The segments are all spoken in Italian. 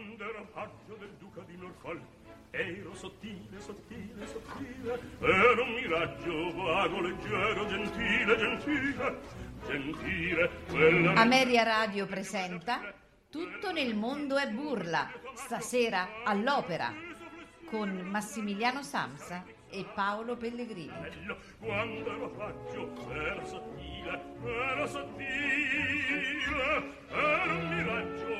quando ero paggio del duca di Norfolk. Ero sottile, sottile, sottile ero un miraggio vago, leggero, gentile, gentile gentile quella Ameria Radio presenta Tutto nel mondo è burla stasera all'opera con Massimiliano Samsa e Paolo Pellegrini. Quando ero paggio era sottile era sottile era un miraggio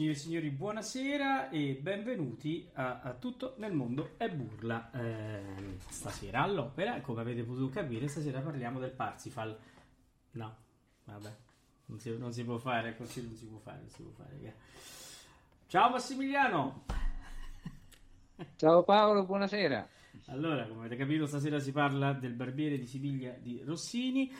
Signore e signori, buonasera e benvenuti a, a Tutto nel mondo è burla. Eh, stasera all'opera, come avete potuto capire, stasera parliamo del Parsifal. No, vabbè, non si, non si può fare, così non si può fare, non si può fare. Ciao Massimiliano! Ciao Paolo, buonasera. Allora, come avete capito, stasera si parla del Barbiere di Siviglia di Rossini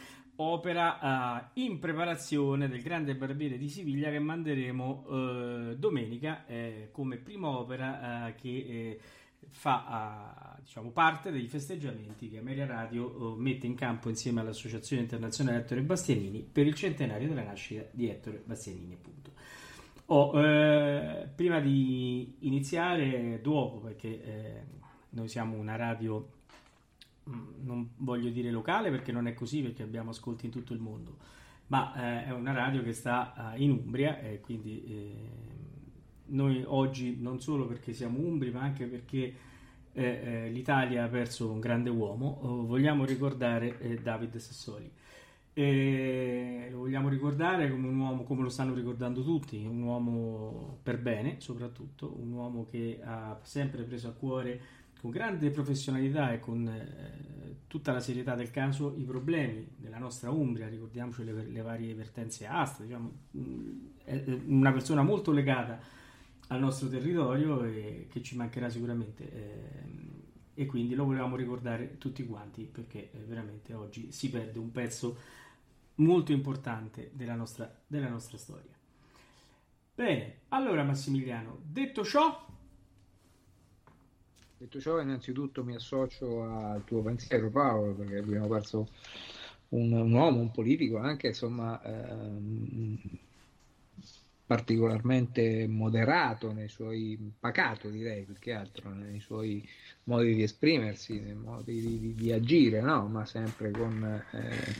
opera uh, in preparazione del Grande Barbiere di Siviglia che manderemo uh, domenica eh, come prima opera uh, che eh, fa diciamo, parte dei festeggiamenti che Ameria Radio mette in campo insieme all'Associazione Internazionale Ettore Bastianini per il centenario della nascita di Ettore Bastianini appunto. Oh, eh, prima di iniziare, dopo, perché eh, noi siamo una radio non voglio dire locale perché non è così, perché abbiamo ascolti in tutto il mondo, ma eh, è una radio che sta eh, in Umbria e quindi eh, noi oggi non solo perché siamo umbri, ma anche perché eh, eh, l'Italia ha perso un grande uomo, oh, vogliamo ricordare eh, David Sassoli. E lo vogliamo ricordare come un uomo, come lo stanno ricordando tutti, un uomo per bene soprattutto, un uomo che ha sempre preso a cuore con grande professionalità e con eh, tutta la serietà del caso i problemi della nostra Umbria, ricordiamoci le, le varie vertenze aste, diciamo, mh, è una persona molto legata al nostro territorio e che ci mancherà sicuramente eh, e quindi lo volevamo ricordare tutti quanti perché eh, veramente oggi si perde un pezzo molto importante della nostra, della nostra storia. Bene, allora Massimiliano, detto ciò, Detto ciò, innanzitutto mi associo al tuo pensiero, Paolo, perché abbiamo perso un, un uomo, un politico anche insomma ehm, particolarmente moderato nei suoi pacato, direi più che altro, nei suoi modi di esprimersi, nei modi di, di, di agire, no? ma sempre con. Eh,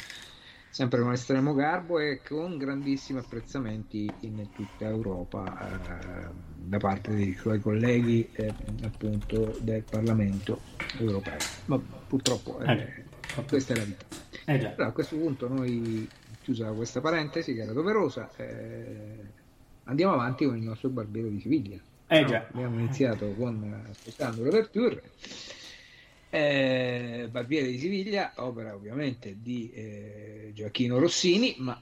sempre con estremo garbo e con grandissimi apprezzamenti in tutta Europa eh, da parte dei suoi colleghi eh, appunto del Parlamento europeo. Ma purtroppo eh, eh questa è la vita. Eh, allora, a questo punto noi, chiusa questa parentesi che era doverosa, eh, andiamo avanti con il nostro barbiere di Siviglia. No, abbiamo iniziato con aspettando l'ouverture eh, Barbiere di Siviglia, opera ovviamente di eh, Gioacchino Rossini, ma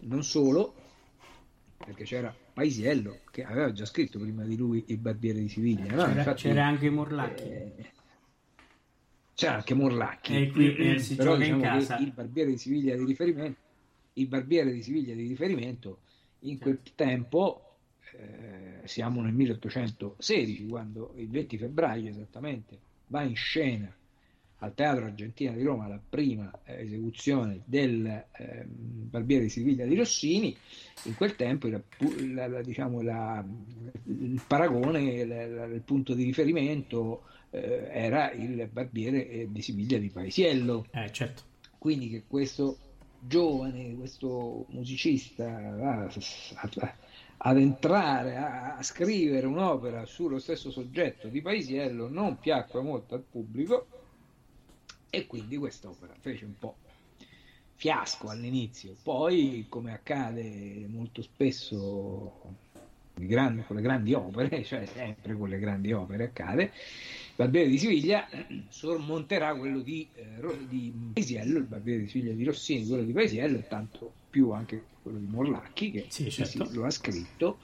non solo, perché c'era Paisiello che aveva già scritto prima di lui il Barbiere di Siviglia. No? C'era, Infatti, c'era, anche Morlacchi. Eh, c'era anche Morlacchi. E qui eh, si però diciamo in casa. il Barbiere di Siviglia di riferimento, il Barbiere di Siviglia di riferimento in quel tempo eh, siamo nel 1816 quando il 20 febbraio esattamente va in scena al Teatro Argentina di Roma la prima eh, esecuzione del eh, Barbiere di Siviglia di Rossini, in quel tempo la, la, diciamo, la, il paragone, il punto di riferimento eh, era il Barbiere eh, di Siviglia di Paesiello. Eh, certo. Quindi che questo giovane, questo musicista ad entrare a, a, scrivere un'opera sullo stesso soggetto di Paisiello non piacque molto al pubblico e quindi quest'opera fece un po' fiasco all'inizio. Poi, come accade molto spesso con le grandi opere, cioè sempre con le grandi opere accade, il Barbiere di Siviglia sormonterà quello di, eh, di Paisiello, il Barbiere di Siviglia di Rossini, quello di Paisiello e tanto più anche quello di Morlacchi che sì, certo. lo ha scritto,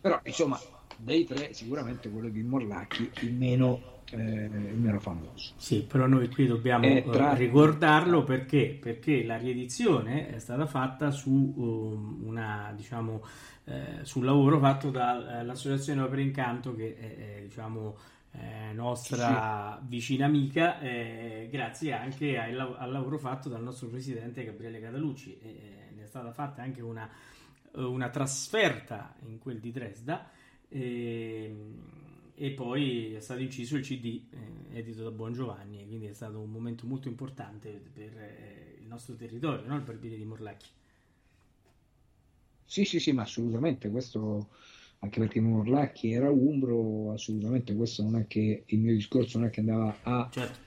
però insomma dei tre sicuramente quello di Morlacchi il meno, eh, il meno famoso. Sì, però noi qui dobbiamo eh, tra... ricordarlo perché? perché la riedizione è stata fatta su um, una diciamo eh, sul lavoro fatto dall'associazione Opera Incanto che è, diciamo eh, nostra sì. vicina amica, eh, grazie anche al, al, lavoro fatto dal nostro presidente Gabriele Catalucci. Eh, stata fatta anche una, una trasferta in quel di Dresda e poi è stato inciso il CD eh, edito da Buon Giovanni, quindi è stato un momento molto importante per eh, il nostro territorio, no? il Barbiere di Morlacchi. Sì, sì, sì, ma assolutamente questo anche perché Morlacchi era umbro, assolutamente questo non è che il mio discorso non è che andava a certo.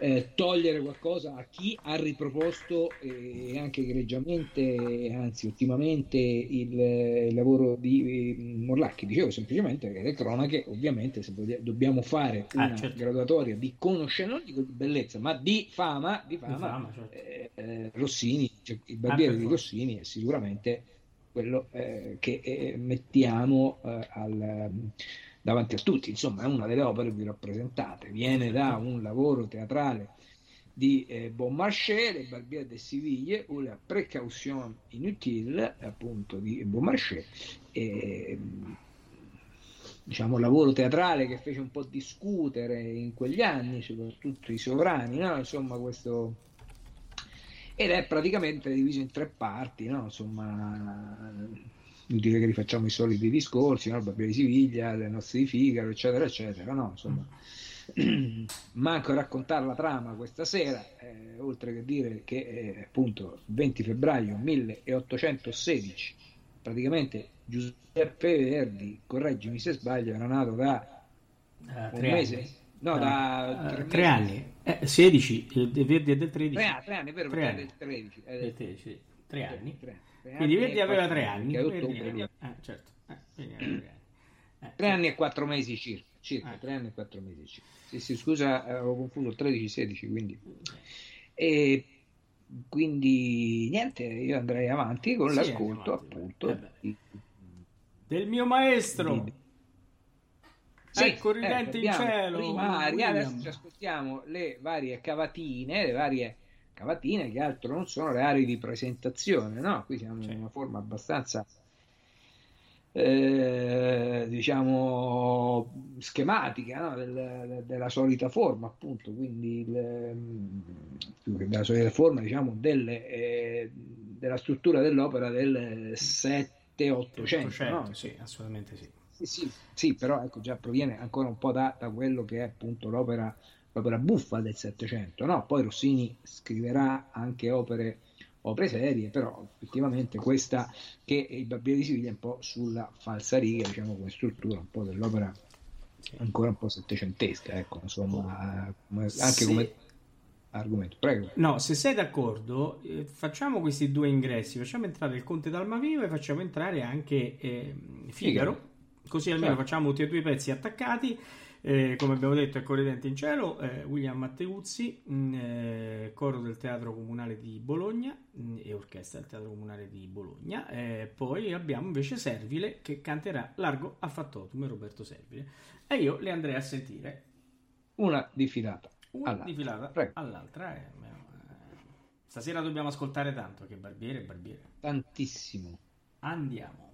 Eh, togliere qualcosa a chi ha riproposto eh, anche egregiamente, anzi ottimamente, il, il lavoro di eh, Morlacchi. Dicevo semplicemente che le cronache, ovviamente, se dobbiamo fare ah, una ah, certo. graduatoria di conoscenza, non dico di bellezza, ma di fama, di fama, di fama certo. Eh, eh, Rossini, cioè il barbiere ah, di Rossini è sicuramente quello eh, che mettiamo al davanti a tutti, insomma è una delle opere più rappresentate, viene da un lavoro teatrale di eh, Beaumarchais, Le Barbiere de Siviglie, o la Précaution inutile, appunto di Beaumarchais, e, diciamo lavoro teatrale che fece un po' discutere in quegli anni, soprattutto i sovrani, no? insomma questo ed è praticamente diviso in tre parti, no? insomma inutile che rifacciamo i soliti discorsi, no? il Barbiere di Siviglia, le nozze di Figaro, eccetera, eccetera, no? Insomma, mm. manco raccontare la trama questa sera, eh, oltre che dire che eh, appunto 20 febbraio 1816, praticamente Giuseppe Verdi, correggimi se sbaglio, era nato da uh, un mese, anni. no, uh, da tre, uh, tre anni, eh, 16, il Verdi è del 13. Tre, tre anni, vero, tre anni. del 13. È del 13, tre anni. Tre anni. Quindi Verdi aveva tre anni. Eh, certo. Eh, tre, eh, tre anni e quattro mesi circa. Circa, eh. tre anni e quattro mesi circa. Sì, sì, scusa, avevo confuso 13-16, quindi... E quindi niente, io andrei avanti con sì, l'ascolto avanti, appunto eh di... del mio maestro. Di... Sì, ecco, ridente ecco, in cielo. Prima adesso ci ascoltiamo le varie cavatine, le varie cavatine che altro non sono le aree di presentazione, no? Qui siamo in una forma abbastanza eh, diciamo schematica no? del, della solita forma appunto quindi il, della solita forma diciamo delle, eh, della struttura dell'opera del 7-800 no? sì assolutamente sì. Sì, sì, sì, però ecco, già proviene ancora un po' da, da quello che è appunto l'opera l'opera buffa del Settecento, no? Poi Rossini scriverà anche opere, opere serie, però effettivamente questa che è il Barbiere di Siviglia è un po' sulla falsariga, diciamo come struttura, un po' dell'opera ancora un po' settecentesca, ecco, insomma, anche sì. come argomento. Prego. No, se sei d'accordo, eh, facciamo questi due ingressi, facciamo entrare il Conte d'Almaviva e facciamo entrare anche eh, Figaro, Figaro, così almeno certo. facciamo tutti e due i pezzi attaccati eh, come abbiamo detto è Corridente in Cielo, eh, William Matteuzzi, mh, mm, eh, coro del Teatro Comunale di Bologna mh, mm, e orchestra del Teatro Comunale di Bologna. Eh, poi abbiamo invece Servile che canterà Largo Affattotum Roberto Servile. E io le andrei a sentire. Una di filata. Una all'altra. di filata Prego. all'altra. Eh, stasera dobbiamo ascoltare tanto che Barbiere Barbiere. Tantissimo. Andiamo.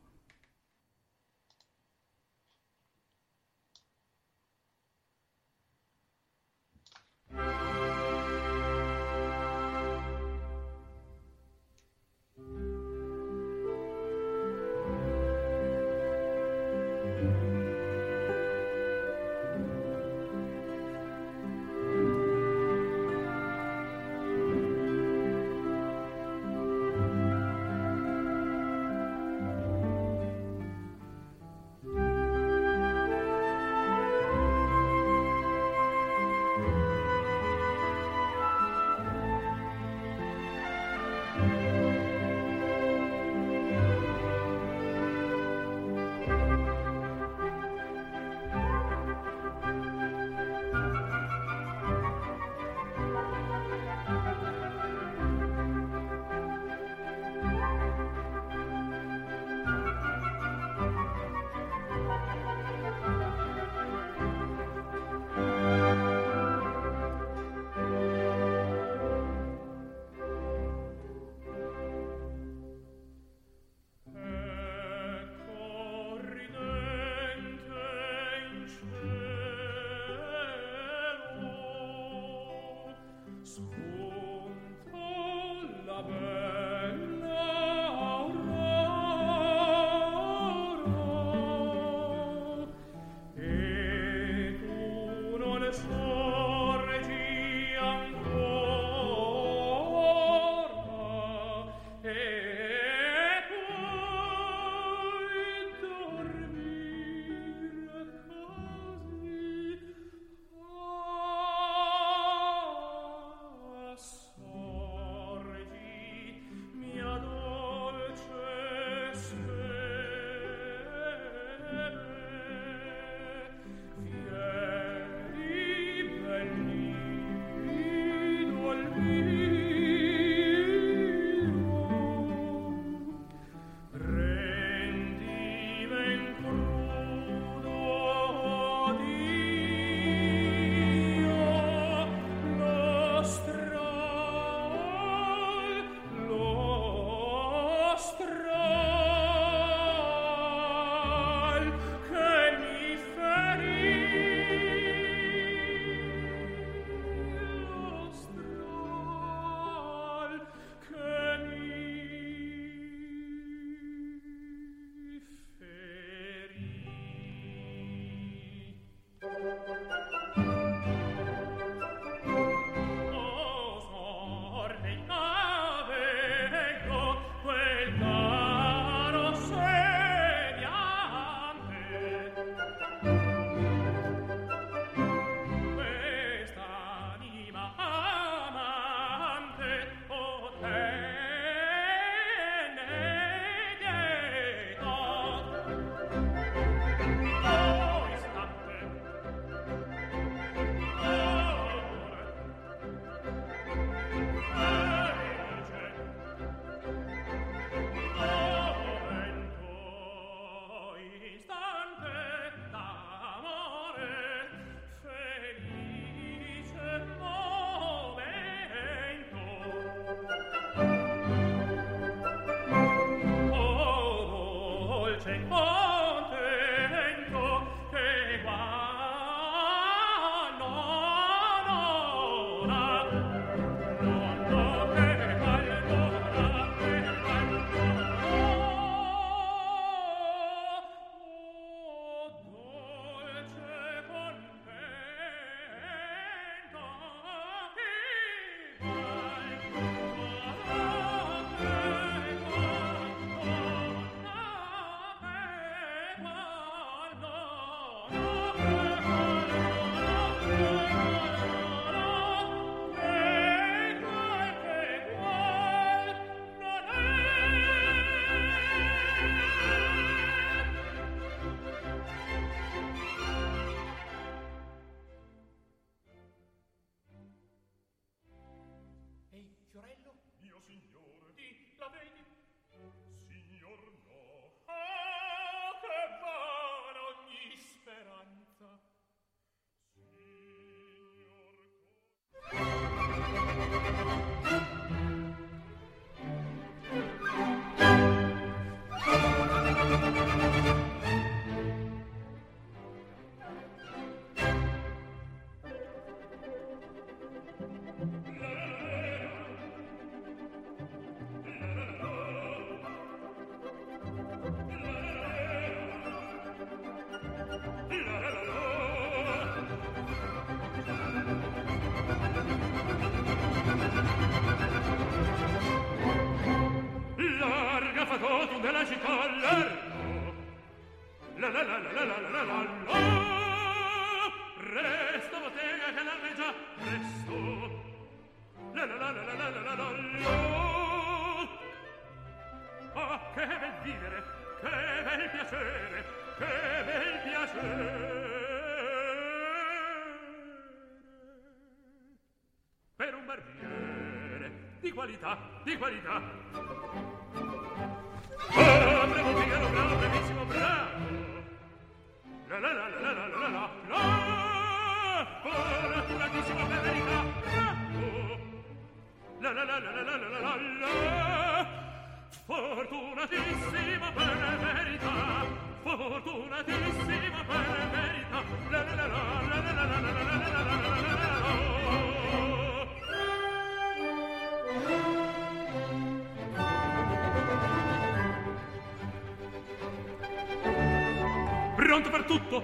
di qualità.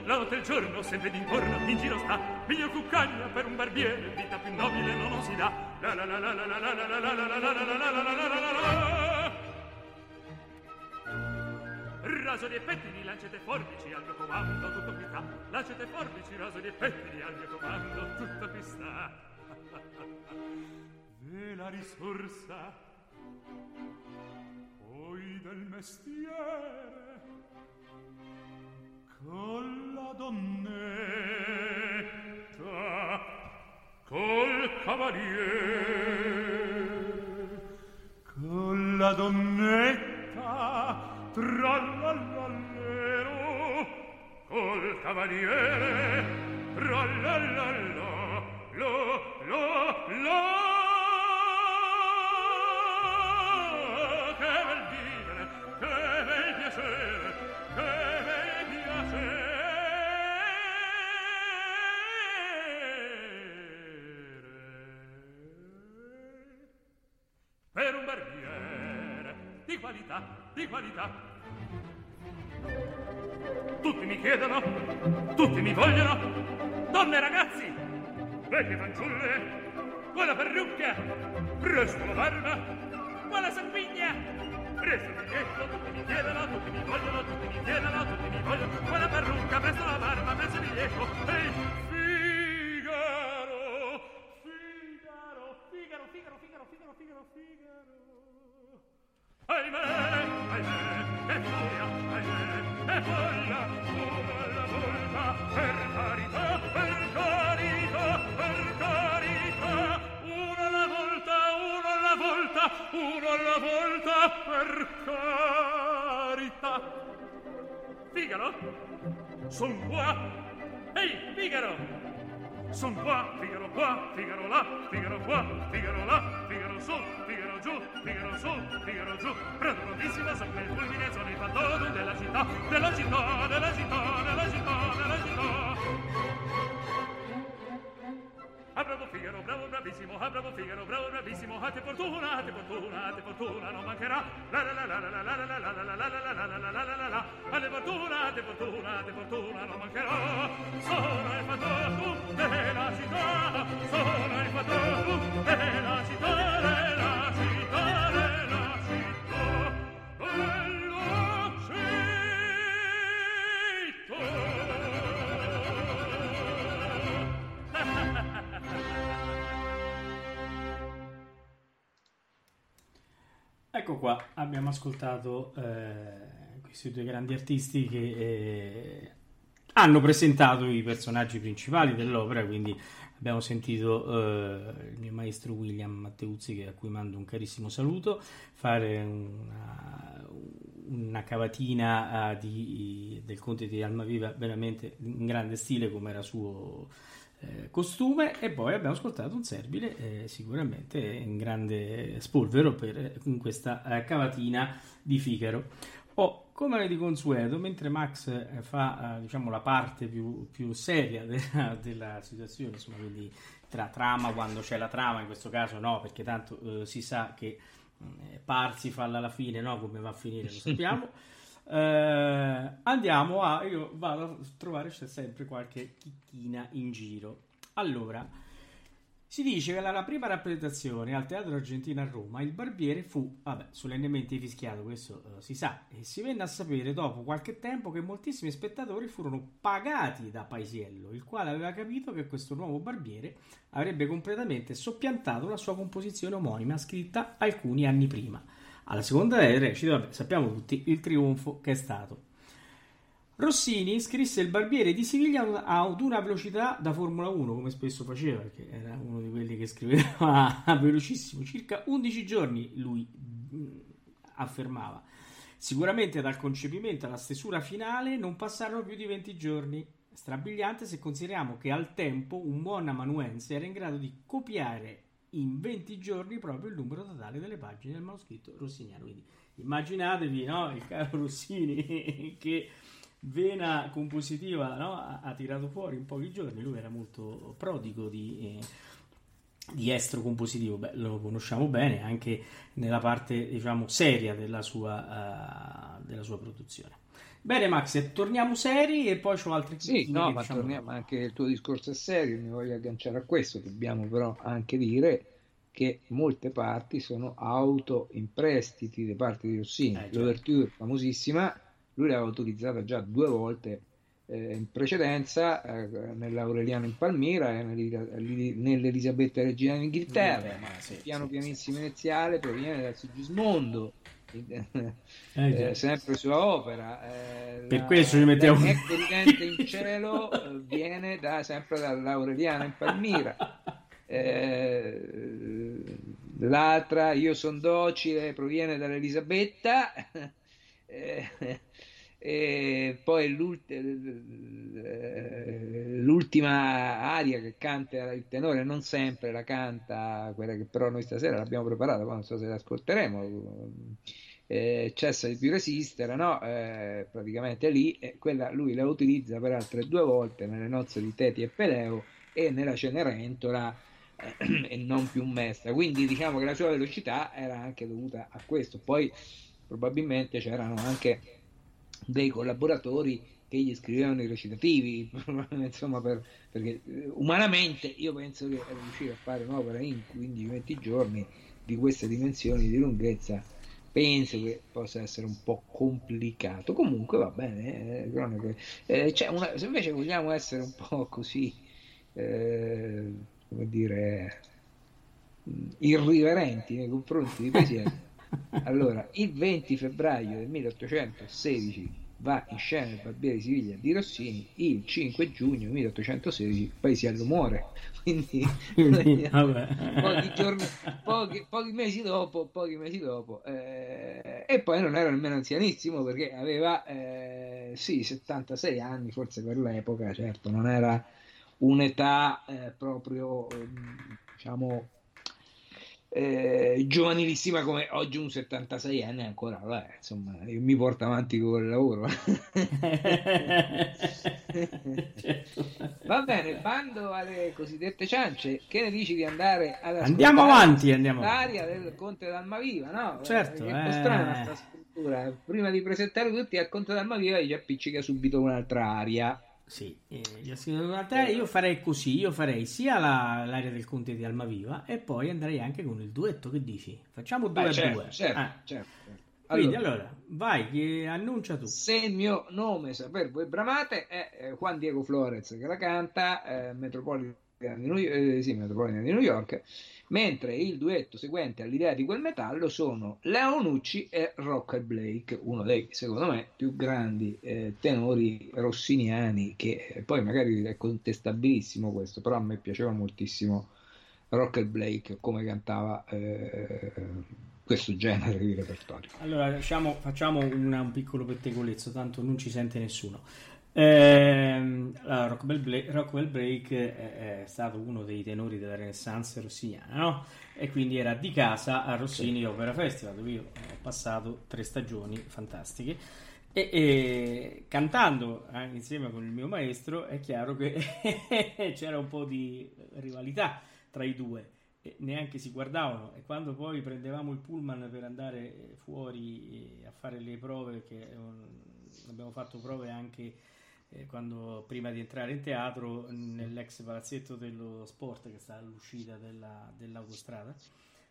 La notte e il giorno, sempre d'intorno, in giro sta. Miglior cuccagna per un barbiere, vita più nobile non si dà. La la la la la la la la la la la la la la la la la Rasori e pettini, lancete forbici al mio comando, tutto qui sta. Lancete forbici, rasori e pettini al mio comando, tutto qui sta. Ve la risorsa, poi del mestiere, colladonnetta col cavalier colladonnetta trallallallero col cavaliere trallallalla lo lo lo che bel vivere che bel piacere qualità, di qualità. Tutti mi chiedono, tutti mi vogliono, donne e ragazzi, vecchie fanciulle, quella parrucca, presto la barba, quella sanguigna, presto il biglietto, tutti mi chiedono, tutti mi vogliono, tutti mi chiedono, tutti mi vogliono, quella parrucca, presto la barba, presto il biglietto, ehi, Son qua, Figaro qua, Figaro là, Figaro qua, Figaro là, Figaro su, Figaro giù, Figaro su, Figaro giù. Prendo notissima sopra il fulmine, sono il fantodo della città, della città, della città, bravissimo, ah, bravo Figaro, bravo, bravissimo, a te fortuna, a te fortuna, a te fortuna, non mancherà. La la la la la la la la la la la la la la la la la la la la a te fortuna, a te fortuna, a te fortuna, non mancherà. Sono il fantomo della città, Ecco qua, abbiamo ascoltato eh, questi due grandi artisti che eh, hanno presentato i personaggi principali dell'opera, quindi abbiamo sentito eh, il mio maestro William Matteuzzi, a cui mando un carissimo saluto, fare una, una cavatina uh, di, del Conte di Almaviva veramente in grande stile come era suo eh, costume e poi abbiamo ascoltato un serbile eh, sicuramente in grande spolvero per, in questa eh, cavatina di Figaro. Oh, come di consueto, mentre Max eh, fa eh, diciamo, la parte più, più seria della, della, situazione, insomma, quindi tra trama quando c'è la trama, in questo caso no, perché tanto eh, si sa che eh, Parsi falla alla fine, no? come va a finire lo sappiamo. Eh, andiamo a, io vado a trovare c'è sempre qualche chicchina in giro. Allora, si dice che alla prima rappresentazione al Teatro Argentino a Roma il barbiere fu, vabbè, solennemente fischiato, questo uh, si sa, e si venne a sapere dopo qualche tempo che moltissimi spettatori furono pagati da Paisiello, il quale aveva capito che questo nuovo barbiere avrebbe completamente soppiantato la sua composizione omonima scritta alcuni anni prima. Alla seconda recita, sappiamo tutti il trionfo che è stato. Rossini scrisse il Barbiere di Siviglia ad una velocità da Formula 1, come spesso faceva, perché era uno di quelli che scriveva velocissimo, circa 11 giorni lui mm, affermava. Sicuramente dal concepimento alla stesura finale non passarono più di 20 giorni. Strabiliante se consideriamo che al tempo un buon amanuense era in grado di copiare in 20 giorni proprio il numero totale delle pagine del manoscritto rossiniano. Quindi immaginatevi no, il caro Rossini che vena compositiva no? ha, tirato fuori in pochi giorni. Lui era molto prodigo di, eh, di estro compositivo, Beh, lo conosciamo bene anche nella parte diciamo seria della sua, uh, della sua produzione. Bene, Max, torniamo seri e poi ho altri Sì, no, ma diciamo... torniamo anche il tuo discorso è serio. Mi voglio agganciare a questo. Dobbiamo però anche dire che molte parti sono auto in prestiti da parte di Rossini. Eh, certo. L'ouverture famosissima lui l'aveva utilizzata già due volte eh, in precedenza eh, nell'Aureliano in Palmira e nell'Elisabetta Regina in Inghilterra. Eh, sì, piano sì, pianissimo sì. iniziale proviene dal Sigismondo. Eh, eh, sempre sua opera eh, per la, questo ci mettiamo ecco evidente in cielo eh, viene da, sempre dall'Aureliano in Palmira. L'altra io sono docile proviene dall'Elisabetta e poi l'ultima aria che canta il tenore non sempre la canta quella che però noi stasera l'abbiamo preparata non so se l'ascolteremo eh, cessa di più resistere no? Eh, praticamente lì eh, quella lui la utilizza per altre due volte nelle nozze di Teti e Peleo e nella Cenerentola eh, e non più Mestra quindi diciamo che la sua velocità era anche dovuta a questo poi probabilmente c'erano anche dei collaboratori che gli scrivevano i recitativi, insomma, per, perché eh, umanamente io penso che riuscire a fare un'opera in 15-20 giorni di queste dimensioni di lunghezza penso che possa essere un po' complicato. Comunque va bene, eh, eh, una, se invece vogliamo essere un po' così, eh, come dire, irriverenti nei confronti di Paesiello. Allora, il 20 febbraio del 1816 va in scena il Barbiere di Siviglia di Rossini, il 5 giugno 1816 Paesiello muore. Quindi, pochi, giorni, pochi, pochi, mesi dopo, pochi mesi dopo eh, e poi non era nemmeno anzianissimo perché aveva eh, sì, 76 anni, forse per l'epoca, certo, non era un'età eh, proprio, diciamo, eh, giovanilissima come oggi un 76 anni ancora vabbè, insomma io mi porto avanti con il lavoro. Va bene bando alle cosiddette ciance. Che ne dici di andare ad andiamo avanti andiamo l'aria del conte d'Almaviva no? certo è un po' strana questa scrittura prima di presentare tutti al conte d'Almaviva gli appiccica subito un'altra aria sì, eh, io farei così, io farei sia la, l'area del conte di Almaviva e poi andrei anche con il duetto, che dici? Facciamo due Beh, a certo, due. Certo, ah. certo. Quindi allora, vai, che annuncia tu. Se il mio nome saper voi bramate è eh, Juan Diego Flores che la canta, eh, Metropolitan eh, sì, di New York, mentre il duetto seguente all'idea di quel metallo sono Leonucci e Rocker Blake, uno dei, secondo me, più grandi eh, tenori rossiniani, che eh, poi magari è contestabilissimo questo, però a me piaceva moltissimo Rocker Blake come cantava eh, questo genere di repertorio. Allora, diciamo, facciamo una, un piccolo pettegolezzo, tanto non ci sente nessuno. Allora, Rockwell, Bla- Rockwell Break è, è stato uno dei tenori della Renaissance rossiniana, no? E quindi era di casa a Rossini Opera Festival, dove io ho passato tre stagioni fantastiche. E, e cantando eh, insieme con il mio maestro è chiaro che c'era un po' di rivalità tra i due neanche si guardavano e quando poi prendevamo il pullman per andare fuori a fare le prove che um, abbiamo fatto prove anche eh, quando prima di entrare in teatro nell'ex palazzetto dello sport che sta all'uscita della, dell'autostrada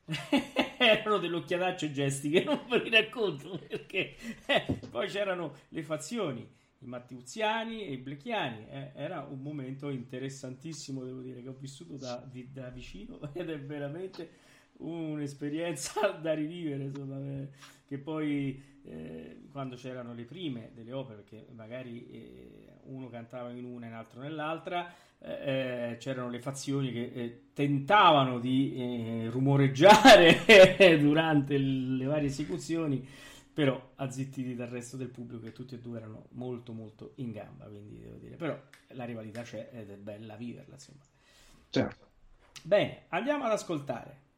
erano dell'occhiataccio e gesti che non ve li racconto perché eh, poi c'erano le fazioni i Mattiuziani e i Blecchiani. Eh, era un momento interessantissimo devo dire che ho vissuto da, di, da vicino ed è veramente un'esperienza da rivivere insomma, eh, che poi eh, quando c'erano le prime delle opere perché magari eh, uno cantava in una e l'altro nell'altra eh, c'erano le fazioni che eh, tentavano di eh, rumoreggiare durante le varie esecuzioni però azzittiti dal resto del pubblico che tutti e due erano molto molto in gamba quindi devo dire. Però la rivalità c'è ed è bella viverla insomma. Certo. bene andiamo ad ascoltare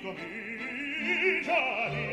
amico mi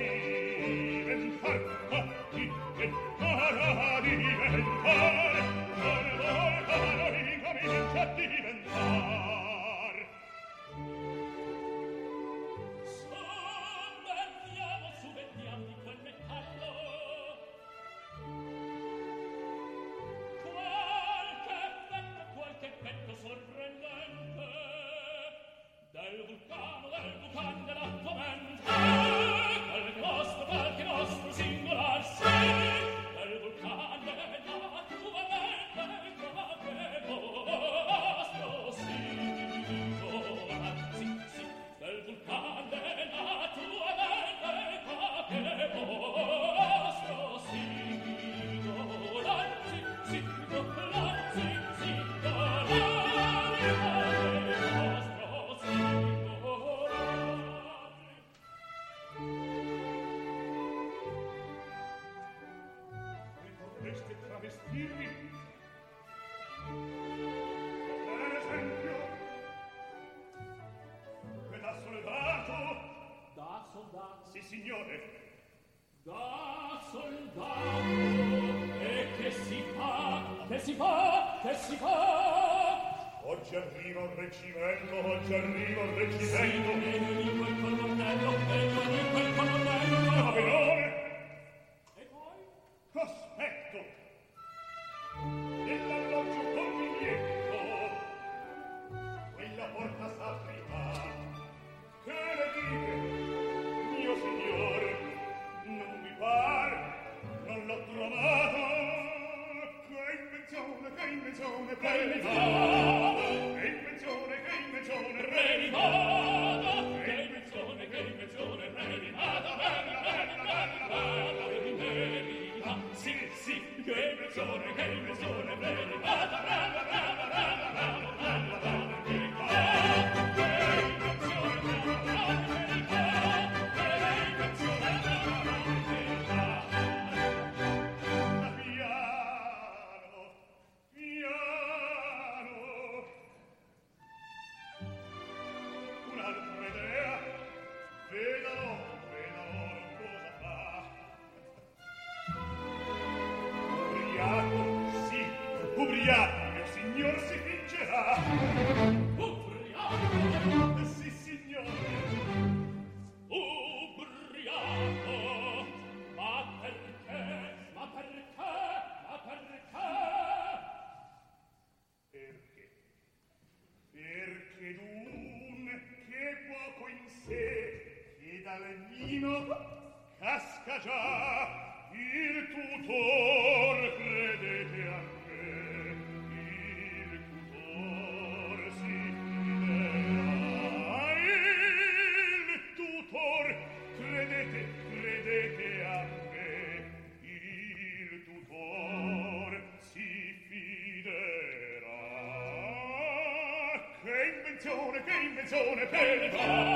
invenzione che invenzione per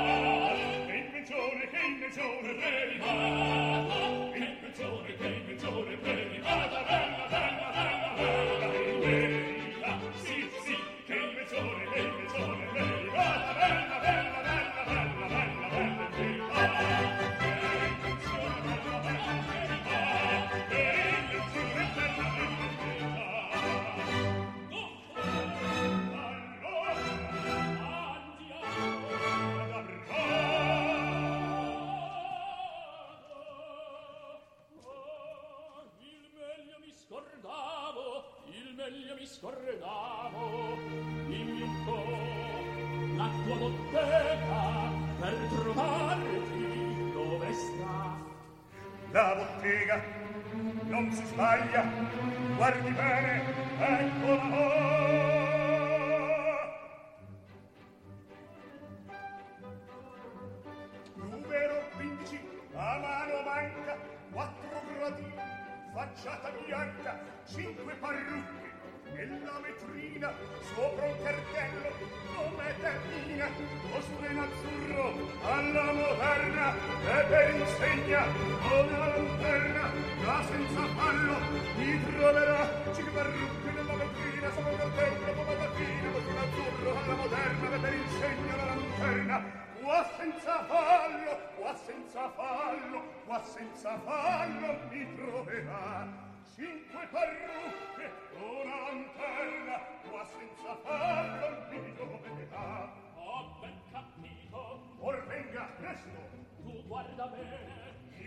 sveglia una lanterna da senza fallo mi troverà ci barrucchi nella vetrina sopra il tempio come mattina con un azzurro alla moderna per il segno la lanterna. Qua senza fallo qua senza fallo qua senza fallo mi troverà. Cinque parrucche una lanterna qua senza fallo mi troverà. Oh, Ho ben capito. Or venga presto. Tu guarda bene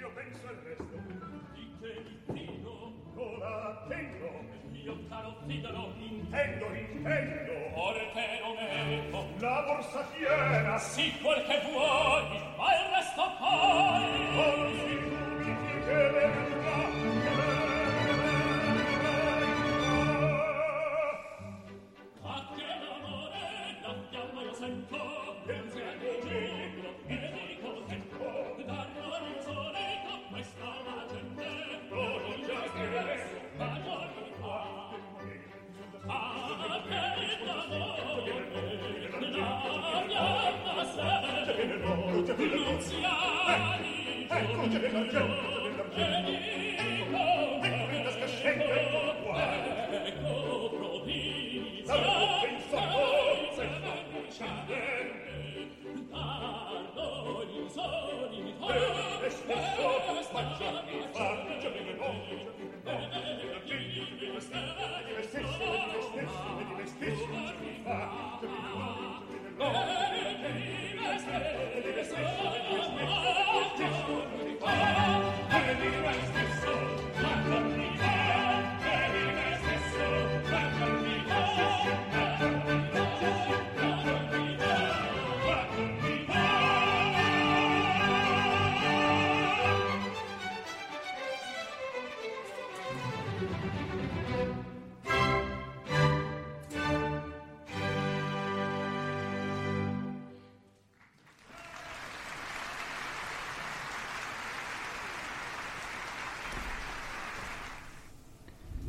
io penso al resto. Di che mi fido? Ora tengo mio caro fidalo intendo intendo. Ore te lo metto la borsa piena sì quel che vuoi ma il resto poi. Oh, si dubiti che verrà Yeah.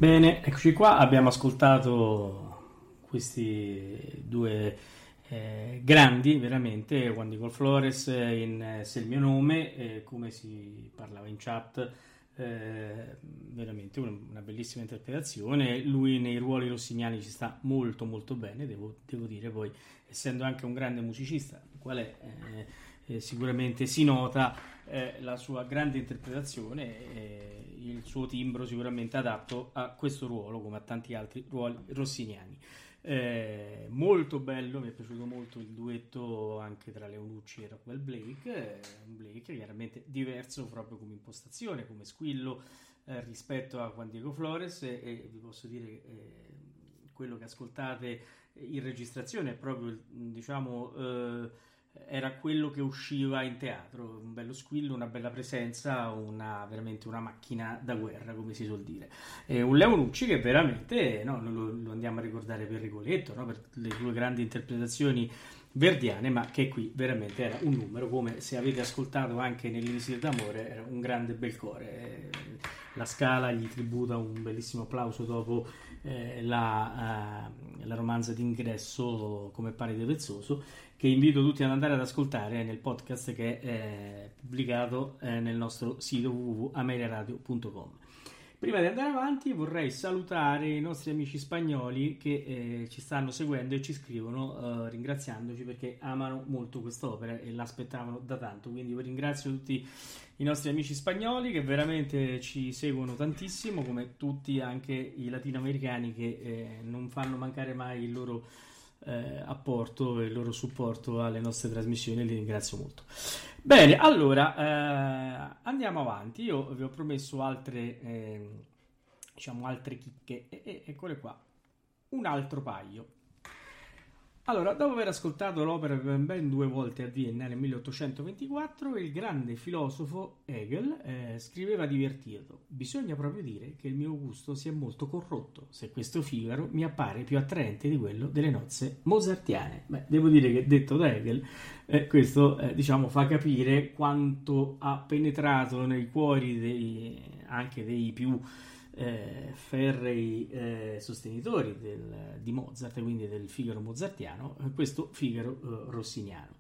Bene, eccoci qua, abbiamo ascoltato questi due eh, grandi, veramente, Juan Diego Flores eh, in eh, Se il mio nome, eh, come si parlava in chat, eh, veramente una, bellissima interpretazione, lui nei ruoli rossiniani ci sta molto molto bene, devo, devo dire, poi essendo anche un grande musicista, il quale eh, sicuramente si nota la sua grande interpretazione il suo timbro sicuramente adatto a questo ruolo come a tanti altri ruoli rossiniani. Eh, molto bello, mi è piaciuto molto il duetto anche tra Leonucci e Rockwell Blake, eh, Blake chiaramente diverso proprio come impostazione, come squillo eh, rispetto a Juan Diego Flores e, e vi posso dire eh, quello che ascoltate in registrazione è proprio diciamo eh, era quello che usciva in teatro, un bello squillo, una bella presenza, una, veramente una macchina da guerra, come si suol dire. E un Leonucci che veramente, no, lo, lo andiamo a ricordare per Rigoletto, no, per le sue grandi interpretazioni verdiane, ma che qui veramente era un numero, come se avete ascoltato anche nell'Elisir d'amore, era un grande bel core. La Scala gli tributa un bellissimo applauso dopo eh, la, uh, la romanza d'ingresso come Paride Vezzoso che invito tutti ad andare ad ascoltare nel podcast che è eh, pubblicato eh, nel nostro sito www.ameriaradio.com. Prima di andare avanti vorrei salutare i nostri amici spagnoli che eh, ci stanno seguendo e ci scrivono ringraziandoci perché amano molto quest'opera e l'aspettavano da tanto. Quindi vi ringrazio tutti i nostri amici spagnoli che veramente ci seguono tantissimo, come tutti anche i latinoamericani che eh, non fanno mancare mai il loro eh, apporto e il loro supporto alle nostre trasmissioni. Li ringrazio molto. Bene, allora eh, andiamo avanti. Io vi ho promesso altre, eh, diciamo, altre chicche e, e eccole qua. Un altro paio. Allora, dopo aver ascoltato l'opera ben due volte a Vienna nel 1824, il grande filosofo Hegel eh, scriveva divertito: Bisogna proprio dire che il mio gusto si è molto corrotto, se questo Figaro mi appare più attraente di quello delle nozze mozartiane. Beh, devo dire che detto da Hegel, eh, questo eh, diciamo fa capire quanto ha penetrato nei cuori dei, anche dei più eh, ferrei eh, sostenitori del- di Mozart, quindi del Figaro mozartiano, questo Figaro eh, rossiniano.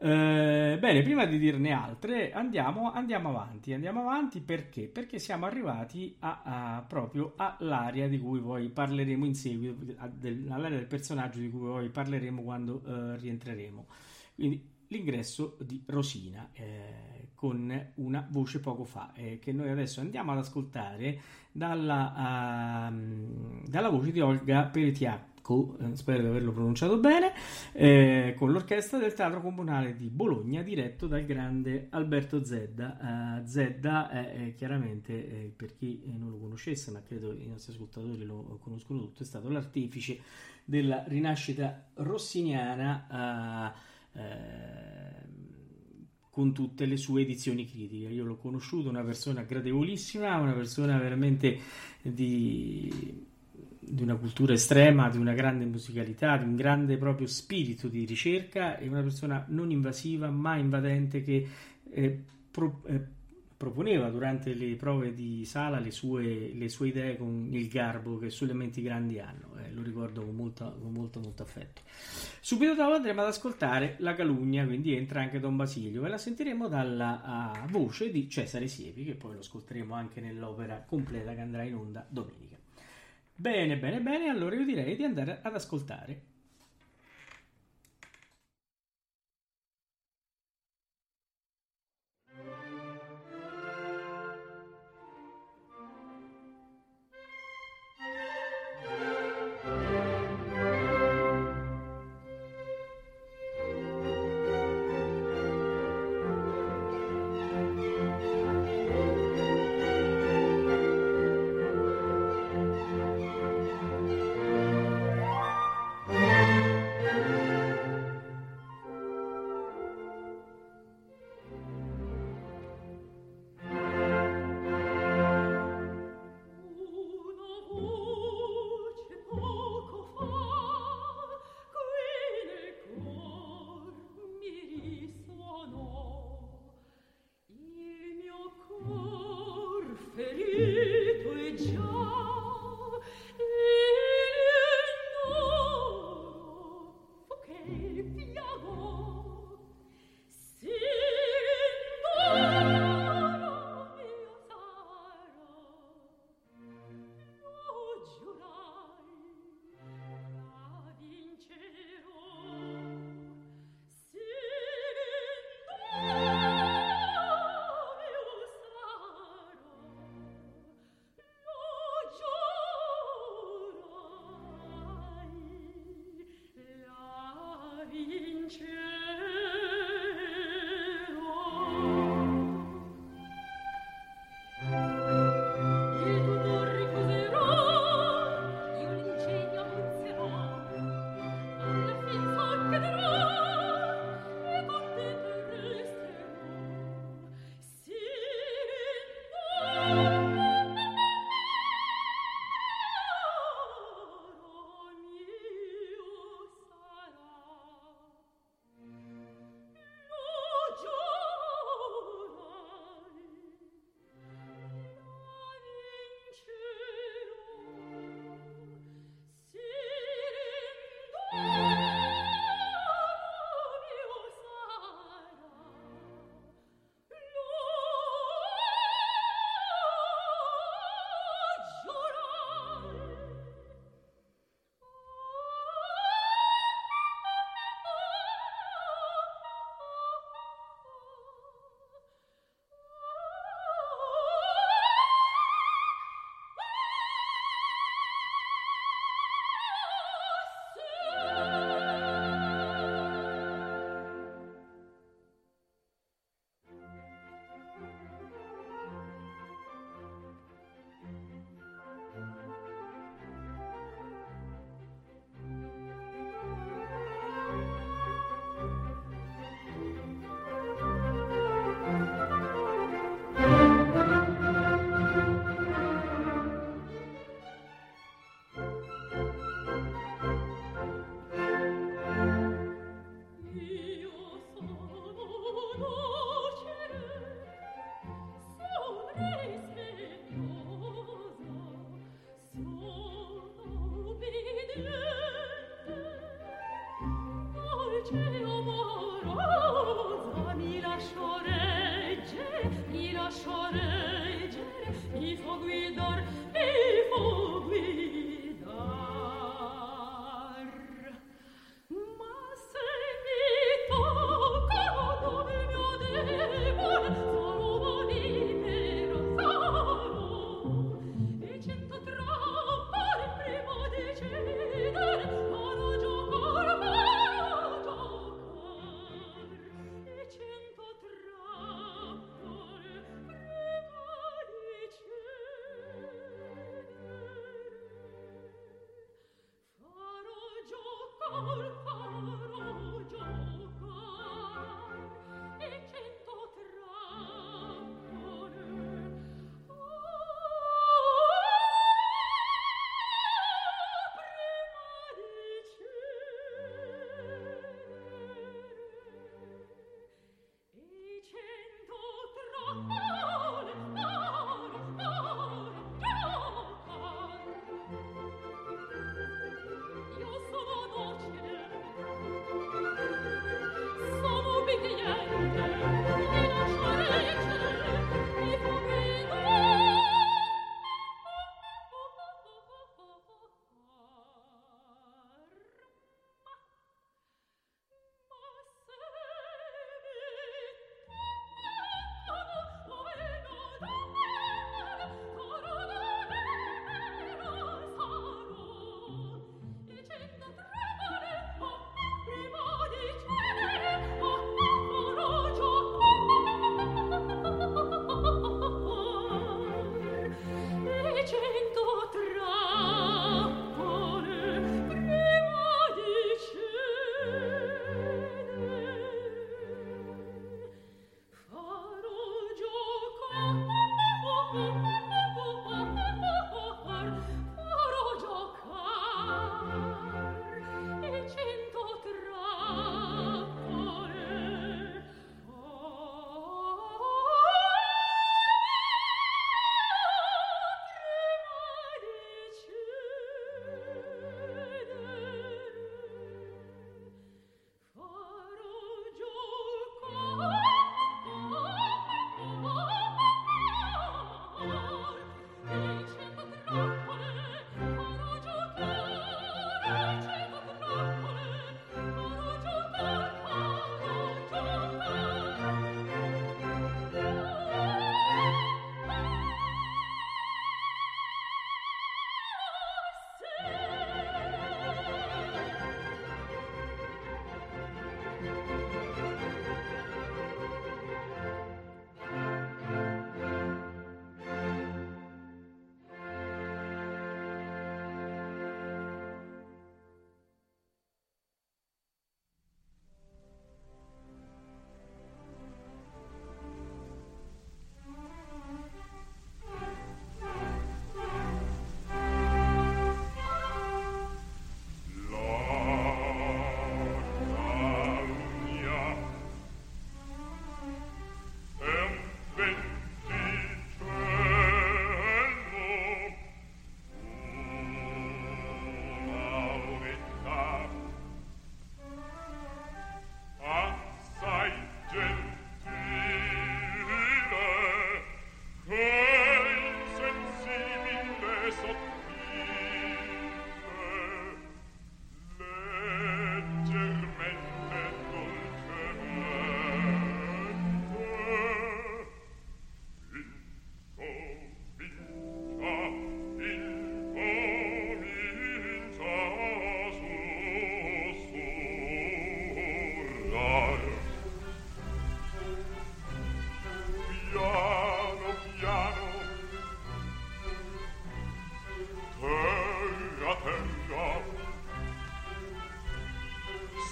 Eh, bene, prima di dirne altre, andiamo, andiamo avanti. Andiamo avanti perché? Perché siamo arrivati a, a- proprio all'area di cui poi parleremo in seguito, del- all'area del personaggio di cui poi parleremo quando eh, rientreremo. Quindi l'ingresso di Rosina eh, con una voce poco fa, eh, che noi adesso andiamo ad ascoltare dalla, ehm, dalla voce di Olga Peretiacco, eh, spero di averlo pronunciato bene, eh, con l'orchestra del Teatro Comunale di Bologna, diretto dal grande Alberto Zedda. Eh, Zedda è, chiaramente, eh, per chi non lo conoscesse, ma credo i nostri ascoltatori lo conoscono tutto, è stato l'artefice della rinascita rossiniana. ehm, con tutte le sue edizioni critiche. Io l'ho conosciuto, una persona gradevolissima, una persona veramente di, di una cultura estrema, di una grande musicalità, di un grande proprio spirito di ricerca e una persona non invasiva, ma invadente che eh, pro- eh, proponeva durante le prove di sala le sue, le sue idee con il garbo che solo menti grandi hanno, eh, lo ricordo con, molta- con molto molto affetto. Subito dopo andremo ad ascoltare La Calugna, quindi entra anche Don Basilio e la sentiremo dalla ah, voce di Cesare Siepi, che poi lo ascolteremo anche nell'opera completa che andrà in onda domenica. Bene, bene, bene, allora io direi di andare ad ascoltare.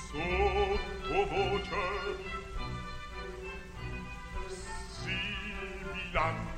sotto voce. Sibilanti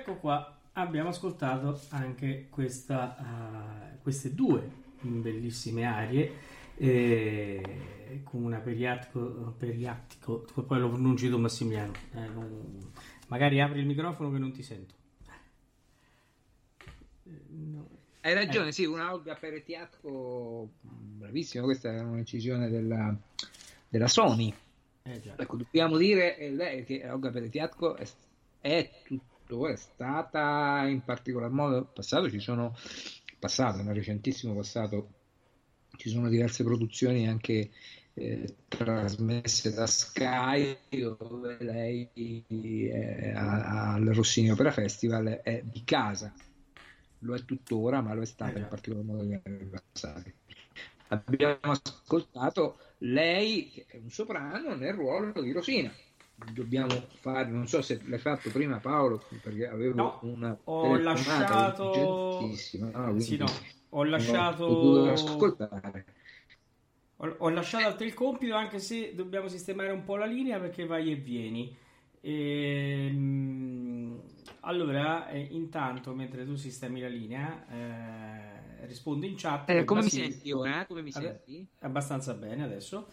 Ecco qua, abbiamo ascoltato anche questa, ah, queste due bellissime arie eh, con una periattico, periattico, poi lo pronunci tu Massimiliano, eh, non- magari apri il microfono che non ti sento. Eh, no. Hai ragione, sì, una Olga Peretiatco, bravissima, questa è un'incisione della, della Sony. Eh. Ecco, dobbiamo dire eh, lei che Olga Peretiatco è, è tutto, è stata in particolar modo? In passato, ci sono passato, nel recentissimo passato. Ci sono diverse produzioni anche eh, trasmesse da Sky dove lei eh, a- al Rossini Opera Festival è di casa. Lo è tuttora ma lo è stata Eh. in particolar modo negli anni passati. Abbiamo ascoltato lei che è un soprano nel ruolo di Rosina dobbiamo fare non so se l'hai fatto prima Paolo perché avevo No, una ho lasciato- no, Sì, no, ho lasciato... ascoltare Ho, ho lasciato a te il compito anche se dobbiamo sistemare un po' la linea perché vai e vieni. Ehm, allora, eh, intanto, mentre tu sistemi la linea, eh, rispondo in chat. Eh, come mi senti ora? Come mi senti? Abbastanza bene adesso.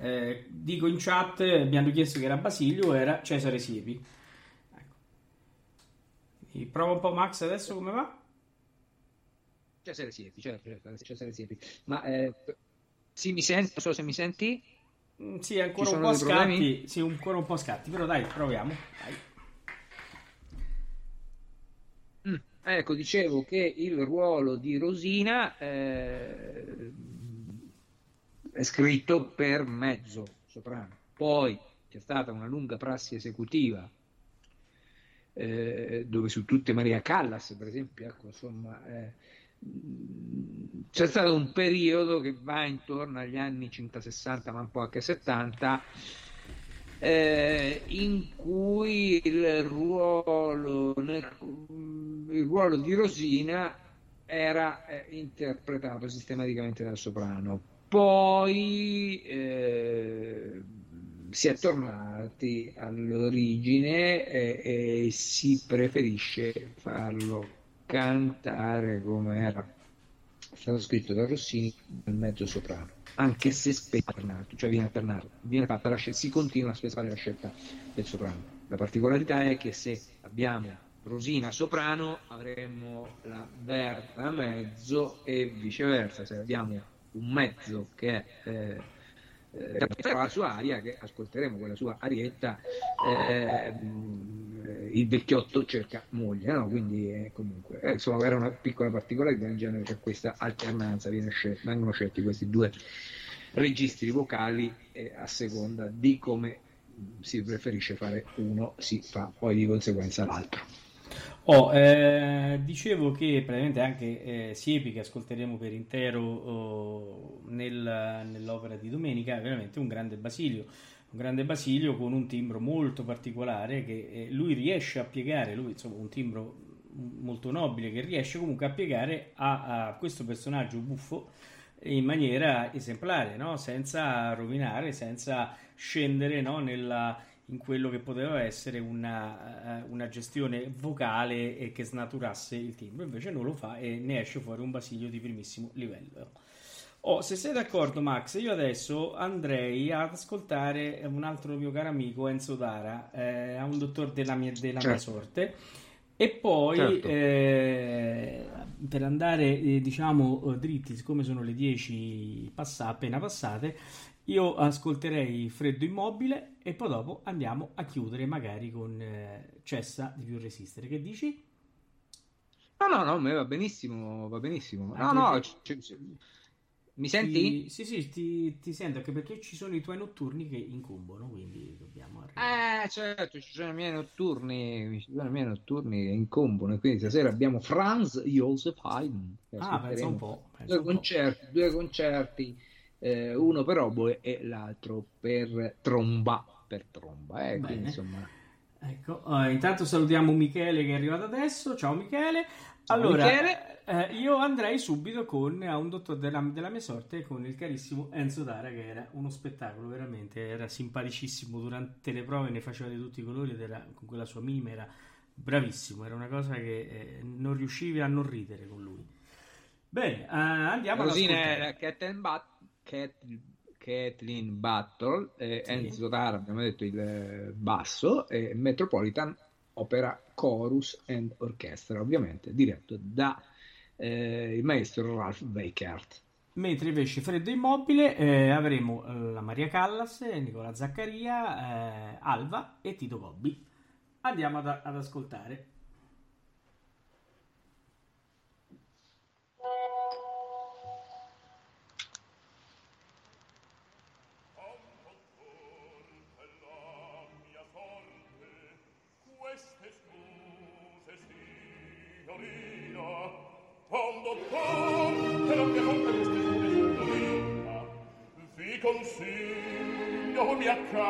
Eh, dico in chat, mi hanno chiesto che era Basilio, era Cesare Siepi. Ecco. Prova un po' Max adesso come va? Cesare Siepi, certo, certo, Cesare Siepi. Ma eh, sì, mi senti? Non so se mi senti? Mm, Sì, ancora un po' scatti. Sì, ancora un po' scatti, però dai, proviamo. Dai. Mm, Ecco, dicevo che il ruolo di Rosina eh, è scritto per mezzo soprano. Poi c'è stata una lunga prassi esecutiva eh, dove su tutte Maria Callas, per esempio, ecco, insomma, eh, c'è stato un periodo che va intorno agli anni 50-60, ma un po' anche 70, eh, in cui il ruolo, nel- il ruolo di Rosina era eh, interpretato sistematicamente dal soprano. Poi eh, si è tornati all'origine e, e si preferisce farlo cantare come era stato scritto da Rossini nel mezzo soprano, anche se spesso cioè viene alternato, viene fatta la scelta, si continua a fare la scelta del soprano. La particolarità è che se abbiamo Rosina soprano avremmo la Berta a mezzo e viceversa, se abbiamo un mezzo che eh, eh, la sua aria, che ascolteremo quella sua arietta, eh, il vecchiotto cerca moglie, no? quindi eh, comunque eh, insomma era una piccola particolarità in genere che questa alternanza scel- vengono scelti questi due registri vocali a seconda di come si preferisce fare uno, si fa poi di conseguenza l'altro. Oh, eh, dicevo che praticamente anche eh, Siepi che ascolteremo per intero oh, nel, nell'opera di domenica è veramente un grande Basilio, un grande Basilio con un timbro molto particolare che eh, lui riesce a piegare, lui insomma un timbro molto nobile che riesce comunque a piegare a, a questo personaggio buffo in maniera esemplare, no? senza rovinare, senza scendere no? nella in quello che poteva essere una, eh, una gestione vocale e che snaturasse il timbro, invece non lo fa e ne esce fuori un basiglio di primissimo livello. Oh, se sei d'accordo, Max, io adesso andrei ad ascoltare un altro mio caro amico Enzo Dara, eh, un dottore della mia, della certo. mia sorte. E poi certo. eh, per andare eh, diciamo dritti, siccome sono le 10 passa, appena passate, io ascolterei Freddo Immobile e poi dopo andiamo a chiudere magari con eh, Cessa di più resistere. Che dici? No, no, no, me va benissimo, va benissimo. No, no, c- c- mi senti? Ti, sì, sì, ti, ti, sento anche perché ci sono i tuoi notturni che incombono, quindi dobbiamo arrivare. Eh, certo, ci sono i miei notturni, ci sono i miei notturni che incombono, e quindi stasera abbiamo Franz Josef Haydn. Ah, pensa un po'. Pensa due, un concerti, po'. due concerti eh, uno per oboe e l'altro per tromba. Per tromba, eh, quindi, insomma. Ecco, uh, intanto salutiamo Michele che è arrivato adesso. Ciao Michele. Allora, Michele. Eh, io andrei subito con a un dottore della, della, mia sorte con il carissimo Enzo Dara che era uno spettacolo veramente, era simpaticissimo durante le prove, ne faceva di tutti i colori ed era con quella sua mima era bravissimo, era una cosa che eh, non riuscivi a non ridere con lui. Bene, uh, andiamo Rosine, Cat and Bat Kathleen Battle, eh, sì. Enzo Tara, abbiamo detto il eh, basso, e Metropolitan Opera Chorus and Orchestra, ovviamente diretto da eh, il maestro Ralph Weikert. Mentre invece Freddo Immobile eh, avremo eh, la Maria Callas, Nicola Zaccaria, eh, Alva e Tito Gobbi. Andiamo ad, ad ascoltare.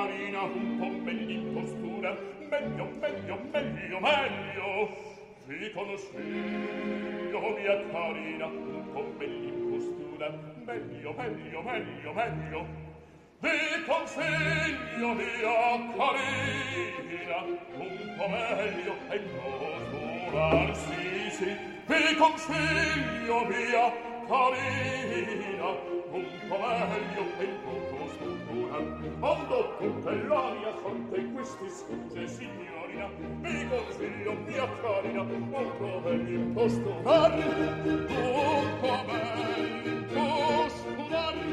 carina un po' meglio in postura oh meglio, meglio, meglio, meglio. Vi consiglio mia carina un po' postura meglio, meglio, meglio, meglio. Vi consiglio mia carina un po' meglio e impostura sì, sì. Vi consiglio mia lamparina un comeglio e tutto scultura. Quando tutta la mia fonte questi scuse signorina. Vi consiglio mia carina un comeglio imposturare un comeglio imposturare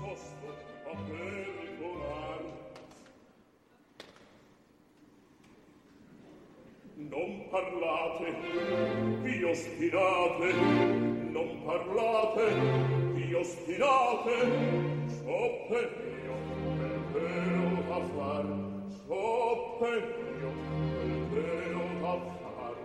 nascosto a pericolar. Non parlate, vi ostinate, non parlate, vi ostinate, ciò per io, per vero da far, ciò per io, per vero da far.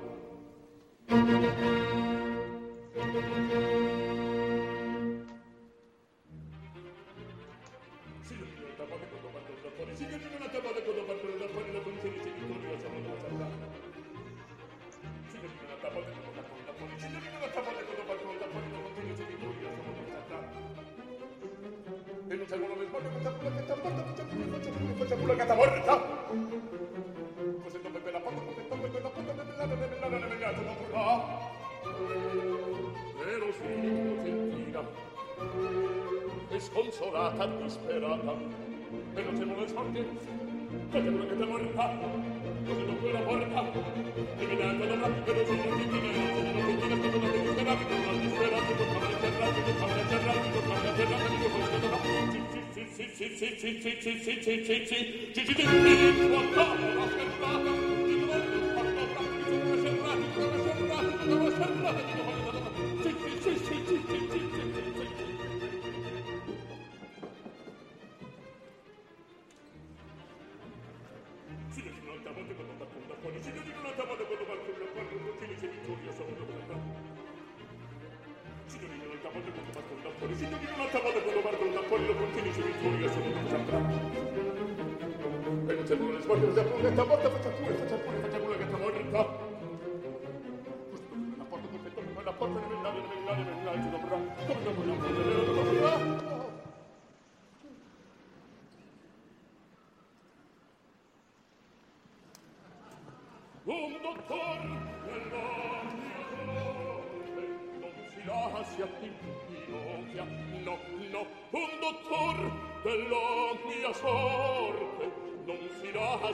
Cadabra che da si così non quella si divinato da bracca, si sono più di si sono più di si sono più di si sono più di si sono più di si sono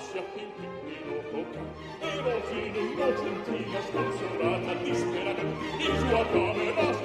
sia fin piccino tocca. E rosina innocentilla sconsolata disperata in sua camera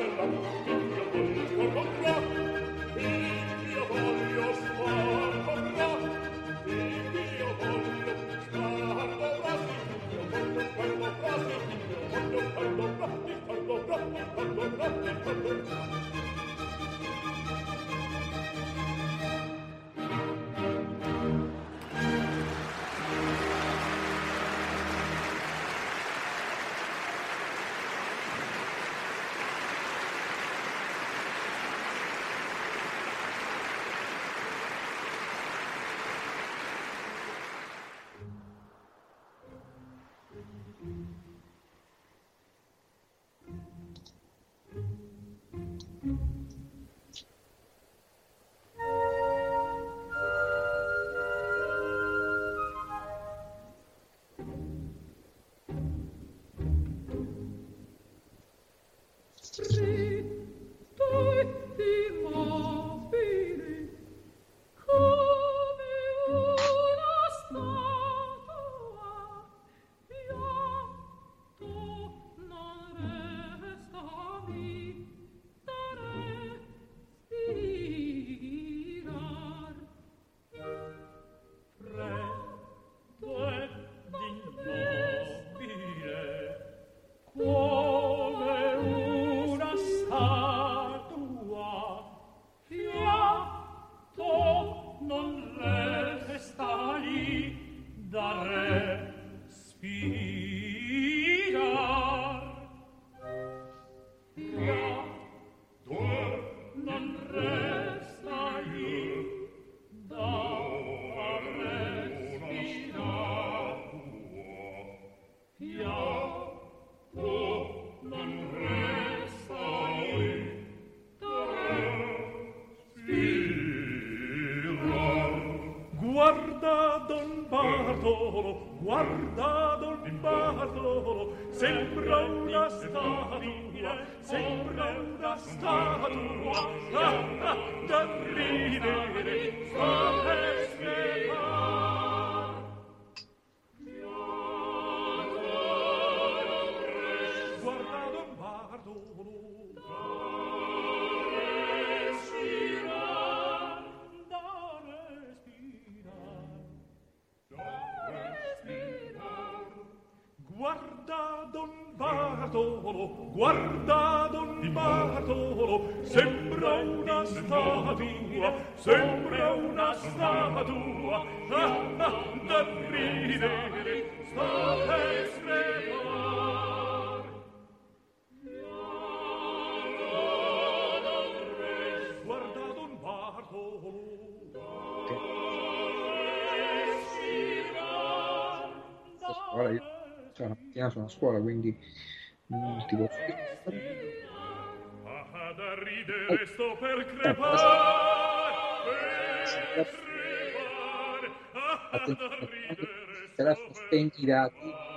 la mattina sono a scuola, quindi non ti posso dire. Ah, da ridere eh. sto per eh, crepare, per crepare, ah, da eh, ridere sto per crepare.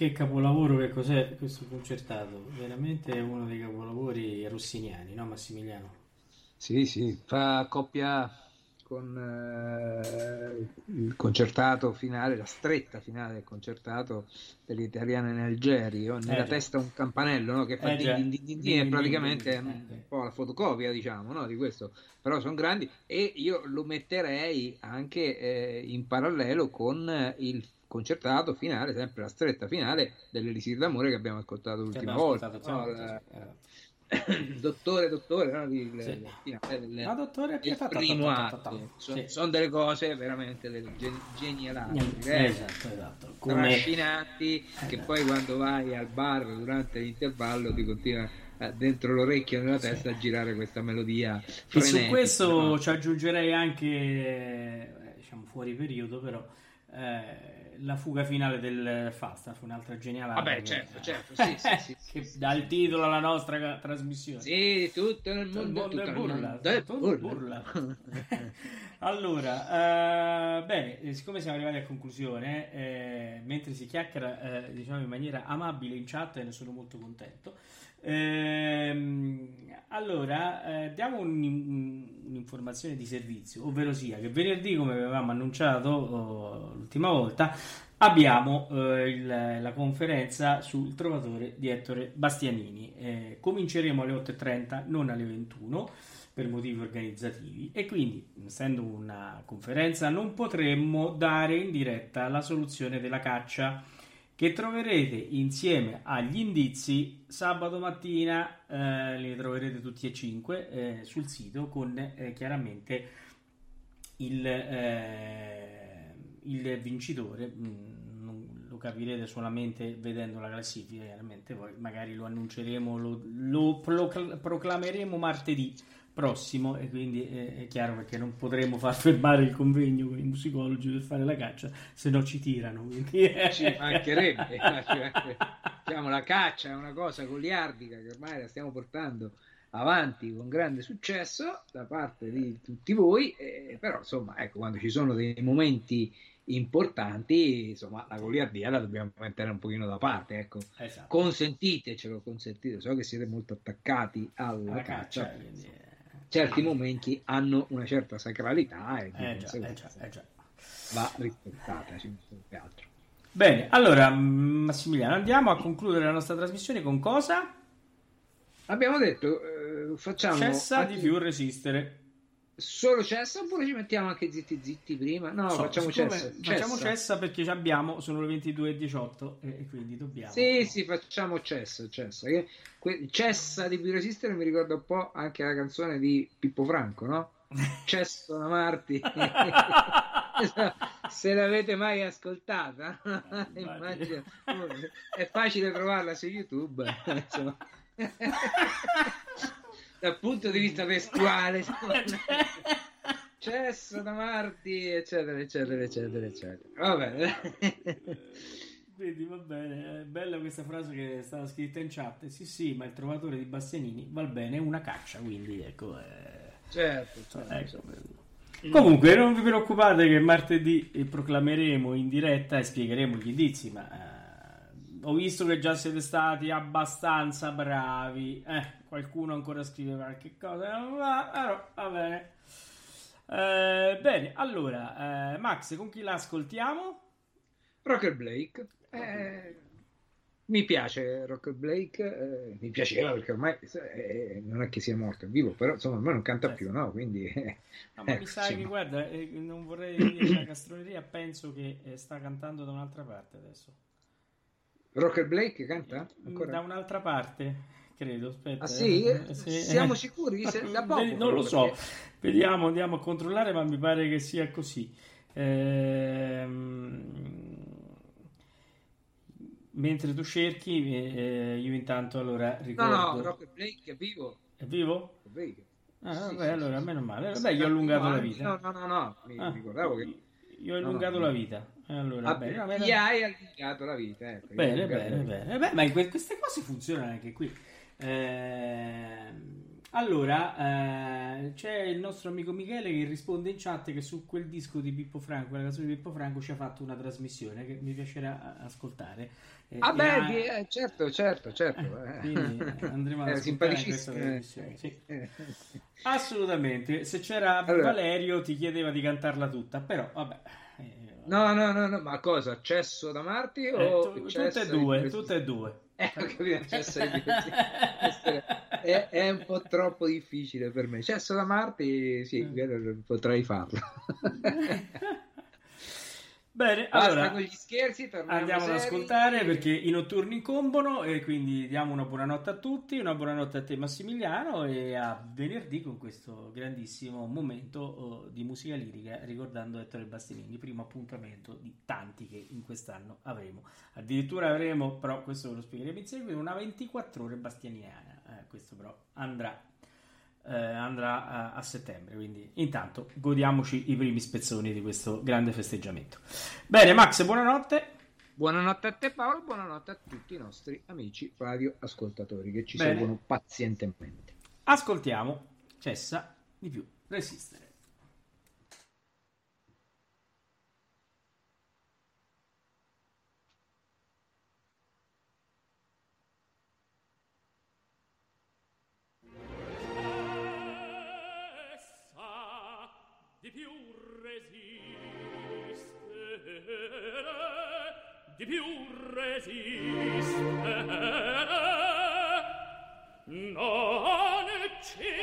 Che capolavoro che cos'è questo concertato? Veramente è uno dei capolavori rossiniani, no Massimiliano? Sì, sì, fa coppia con eh, il concertato finale, la stretta finale del concertato delle italiane in Algeria. Nella Eh, testa un campanello no, che fa Eh, din, din, din, din, praticamente è din, un po' la fotocopia, diciamo, no, di questo. Però sono grandi e io lo metterei anche eh, in parallelo con il concertato finale, sempre la stretta finale dell'Elisir d'amore che abbiamo ascoltato l'ultima abbiamo volta. ascoltato, no, sì, la- sì, esatto. dottore, dottore, no, di- Sì. la finale del- Ma dottore il primo atto. sì. Sono, delle cose veramente delle gen- genialate, eh, Esatto, esatto. Come trascinanti che Eh, poi quando vai al bar durante l'intervallo ti continua eh, dentro l'orecchio e nella testa a girare questa melodia E su questo no? ci aggiungerei anche, eh, diciamo fuori periodo, però, eh, la fuga finale del Falstaff, un'altra genialata. Vabbè, che- certo, certo, sì, sì, sì, che sì, dà il titolo alla nostra trasmissione. Sì, tutto Tutto il mondo, tutto nel burla, tutto burla. burla. allora, eh, bene, eh, siccome siamo arrivati a conclusione, eh, mentre si chiacchiera eh, diciamo in maniera amabile in chat, e ne sono molto contento. Ehm, allora, eh, diamo un- un- un'informazione di servizio, ovvero sia che venerdì, come avevamo annunciato oh, l'ultima volta, abbiamo eh, il- la conferenza sul trovatore di Ettore Bastianini. Eh, cominceremo alle 8.30, non alle 21 per motivi organizzativi e quindi essendo una conferenza non potremmo dare in diretta la soluzione della caccia che troverete insieme agli indizi sabato mattina. Eh, li troverete tutti e cinque eh, sul sito con eh, chiaramente il, eh, il vincitore. Mm, lo capirete solamente vedendo la classifica chiaramente poi magari lo annunceremo lo, lo procl- proclameremo martedì prossimo e quindi è chiaro perché non potremo far fermare il convegno con i musicologi per fare la caccia se no ci tirano quindi ci mancherebbe, ci mancherebbe. Diciamo, la caccia è una cosa goliardica che ormai la stiamo portando avanti con grande successo da parte di tutti voi, eh, però insomma, ecco, quando ci sono dei momenti importanti, insomma, la goliardia la dobbiamo mettere un pochino da parte, ecco. esatto Consentitecelo, consentite, so che siete molto attaccati alla la caccia, caccia certi momenti hanno una certa sacralità e di eh già, eh già, eh già. va rispettata, ci mancherebbe altro. Bene, allora mm, Massimiliano, andiamo a concludere la nostra trasmissione con cosa? Abbiamo detto, eh, facciamo Cessa di più resistere. Solo cessa oppure ci mettiamo anche zitti zitti prima? No, So, facciamo cessa. Facciamo cessa. cessa perché ci abbiamo, sono le 22.18 e, e quindi dobbiamo. Sì, sì, facciamo cessa, cessa. Che- que- cessa di più resistere mi ricorda un po' anche la canzone di Pippo Franco, no? Cesso da Marti. Se l'avete mai ascoltata, immagino. È facile trovarla su YouTube. insomma. Dal punto di vista testuale, cesso da Marti, eccetera, eccetera, eccetera, eccetera. Va bene. Quindi va bene, è bella questa frase che è stata scritta in chat. Sì, sì, ma il trovatore di Bastianini va bene, è una caccia, quindi ecco. eh, Certo, certo, ecco. certo. Comunque, non vi preoccupate che martedì proclameremo in diretta e spiegheremo gli indizi, ma eh, ho visto che già siete stati abbastanza bravi. Eh, qualcuno ancora scrive qualche cosa. eh, Va, bene. Eh, bene, allora, eh, Max, con chi la ascoltiamo? Rocker Blake. eh, mi piace Rocker Blake, eh, mi piaceva perché ormai eh, non è che sia morto, è vivo, però insomma ormai non canta più, no? Quindi No, ma mi ecco, sa che, guarda, non vorrei dire una castroneria, penso che sta cantando da un'altra parte adesso. Rocker Blake canta ancora? Da un'altra parte, credo. Aspetta, Ah, sì? eh, Siamo sicuri? Se- da poco, non lo so, perché- vediamo, andiamo a controllare, ma mi pare che sia così. Ehm, mentre tu cerchi, eh, io intanto allora No, ricordo... no, Robert Blake è vivo. È vivo? È Blake. Ah, Sì, vabbè, sì, allora, sì, meno sì. male. Vabbè, gli ho allungato la No, vita. No, no, no, no, mi Ah, ricordavo che... Gli ho No, allungato no. la vita. E Allora, Vabbè, bene, vabbè, gli hai allungato la vita. Ecco, Bene, bene, bene. Beh, ma queste cose funzionano anche qui. Ehm, allora, eh, c'è il nostro amico Michele che risponde in chat che su quel disco di Pippo Franco, quella canzone di Pippo Franco, ci ha fatto una trasmissione che mi piacerà ascoltare. Eh, Ah beh, ha- eh, certo, certo, certo. eh. quindi eh, andremo ad ascoltare questa trasmissione. sì. Eh, Assolutamente. Se c'era Allora- Valerio ti chiedeva di cantarla tutta, però vabbè. eh, No, no, no, no, ma cosa? Cesso da Marti eh, o cesso tutte e due, tutte e due. Eh, ho capito, cesso di Presi- Questo è, è un po' troppo difficile per me. Cesso da Marti, sì, Mm. potrei farlo. Bene, Basta allora con gli scherzi, andiamo ad ascoltare perché i notturni incombono e quindi diamo una buonanotte a tutti, una buonanotte a te Massimiliano e a venerdì con questo grandissimo momento oh, di musica lirica ricordando Ettore Bastianini, primo appuntamento di tanti che in quest'anno avremo. Addirittura avremo, però questo ve lo spiegheremo in seguito, una 24 ore bastianiana, Eh, questo però andrà eh, andrà a, a settembre. Quindi, intanto, godiamoci i primi spezzoni di questo grande festeggiamento. Bene, Max, buonanotte. Buonanotte a te Paolo, buonanotte a tutti i nostri amici radioascoltatori che ci Bene. seguono pazientemente. Ascoltiamo Cessa di più resistere. Di più resistere, non ci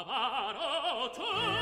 Amarotus!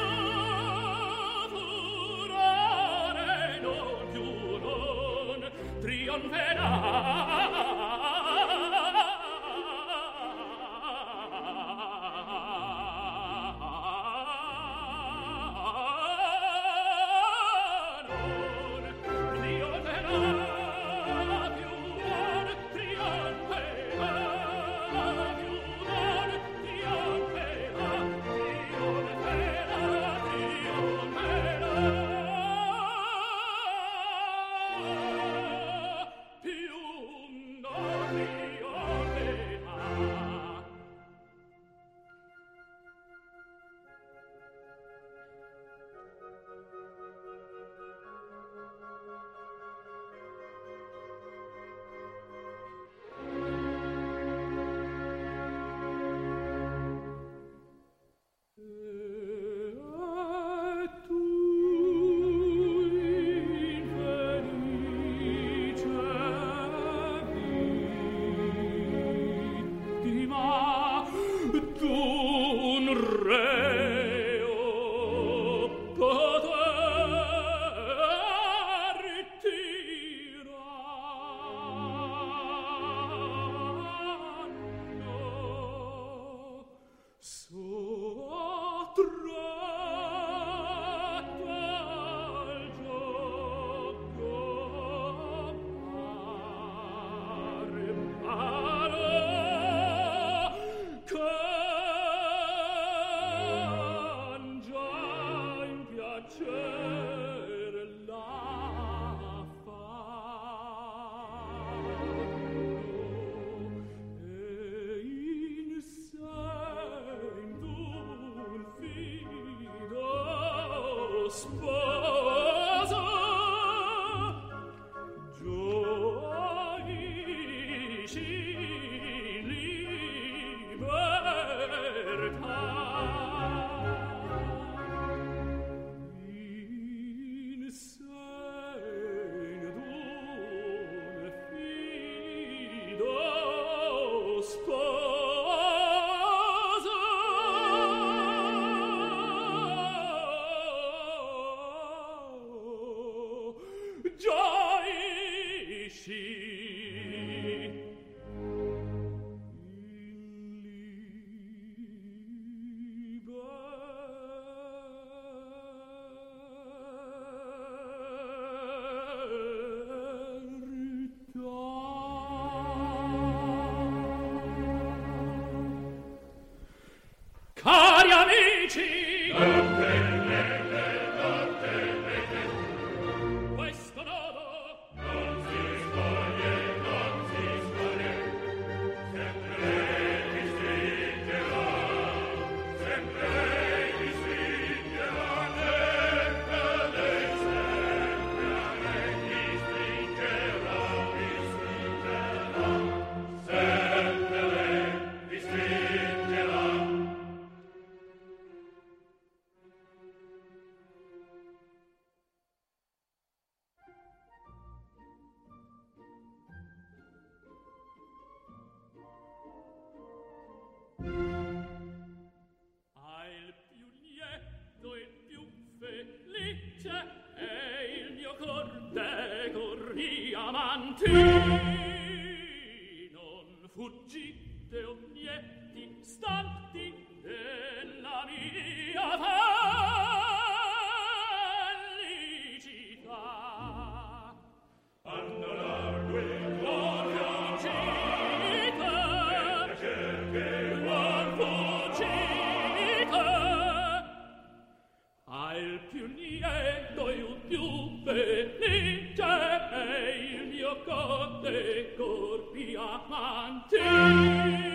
corpi amanti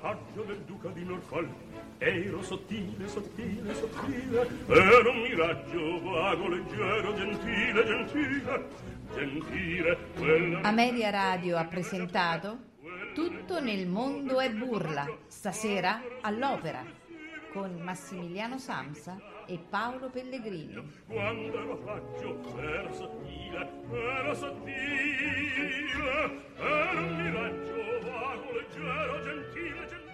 faggio del duca di Norfolk. Ero sottile, sottile, sottile ero un miraggio vago, leggero, gentile, gentile gentile quella... Ameria Radio ha presentato Tutto nel mondo è burla stasera all'opera con Massimiliano Samsa e Paolo Pellegrini. Quando ero faccio, ero sottile, ero sottile ero un miraggio giuro gentile gentile